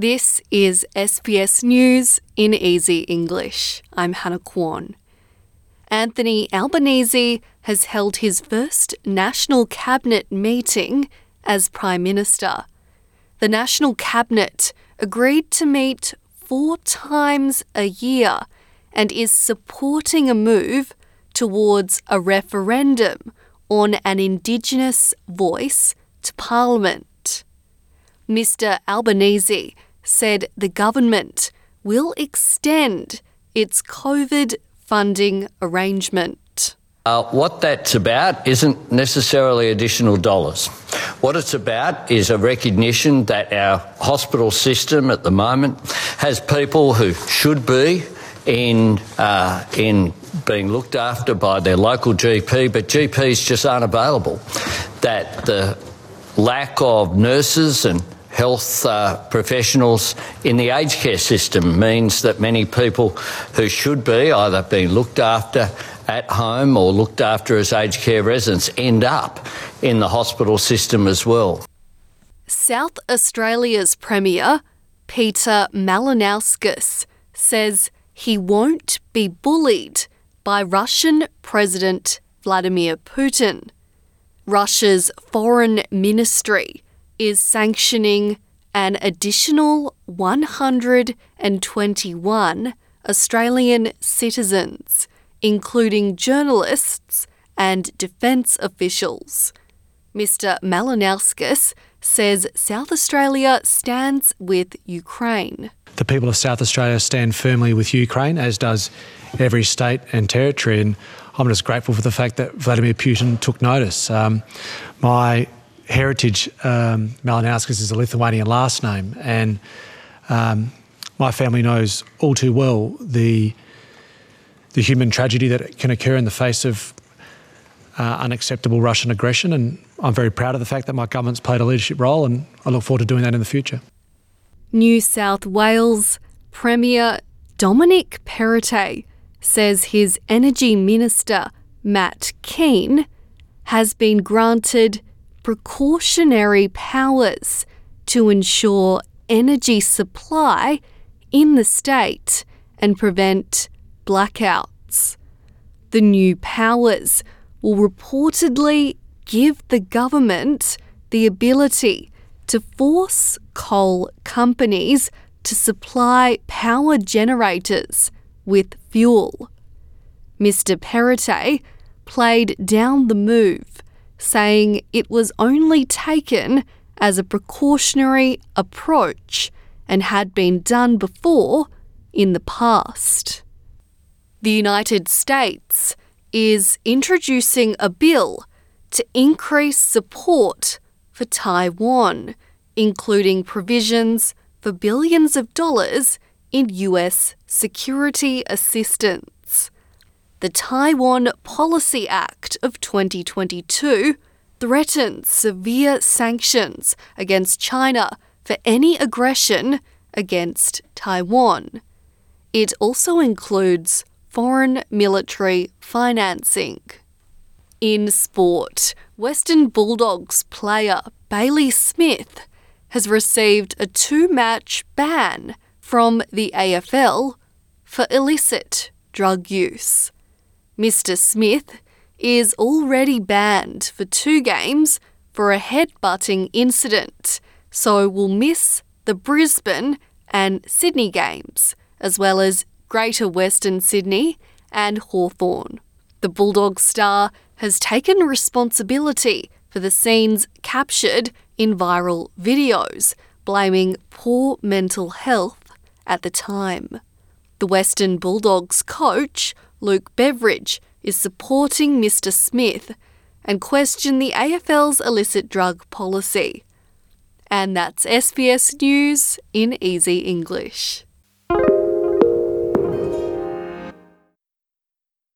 This is SBS News in Easy English. I'm Hannah Kwan. Anthony Albanese has held his first National Cabinet meeting as Prime Minister. The National Cabinet agreed to meet four times a year and is supporting a move towards a referendum on an Indigenous voice to Parliament. Mr. Albanese said the government will extend its COVID funding arrangement. Uh, what that's about isn't necessarily additional dollars. What it's about is a recognition that our hospital system at the moment has people who should be in uh, in being looked after by their local GP, but GPs just aren't available. That the lack of nurses and health uh, professionals in the aged care system means that many people who should be either being looked after at home or looked after as aged care residents end up in the hospital system as well. South Australia's Premier, Peter Malinauskas, says he won't be bullied by Russian President Vladimir Putin. Russia's foreign ministry is sanctioning an additional 121 Australian citizens, including journalists and defence officials. Mr. Malinauskas says South Australia stands with Ukraine. The people of South Australia stand firmly with Ukraine, as does every state and territory. And I'm just grateful for the fact that Vladimir Putin took notice. Um, my heritage, um, Malinauskas, is a Lithuanian last name, and um, my family knows all too well the the human tragedy that can occur in the face of uh, unacceptable Russian aggression. And I'm very proud of the fact that my government's played a leadership role, and I look forward to doing that in the future. New South Wales Premier Dominic Perrottet says his Energy Minister, Matt Kean, has been granted precautionary powers to ensure energy supply in the state and prevent blackouts. The new powers will reportedly give the government the ability to force coal companies to supply power generators with fuel. Mr. Perrottet played down the move, saying it was only taken as a precautionary approach and had been done before in the past. The United States is introducing a bill to increase support for Taiwan, including provisions for billions of dollars in US security assistance. The Taiwan Policy Act of 2022 threatens severe sanctions against China for any aggression against Taiwan. It also includes foreign military financing. In sport, Western Bulldogs player Bailey Smith has received a two match ban from the AFL for illicit drug use. Mr. Smith is already banned for two games for a headbutting incident, so will miss the Brisbane and Sydney games, as well as Greater Western Sydney and Hawthorn. The Bulldog star has taken responsibility for the scenes captured in viral videos, blaming poor mental health at the time. The Western Bulldogs coach, Luke Beveridge, is supporting Mr. Smith and question the AFL's illicit drug policy. And that's SBS News in Easy English.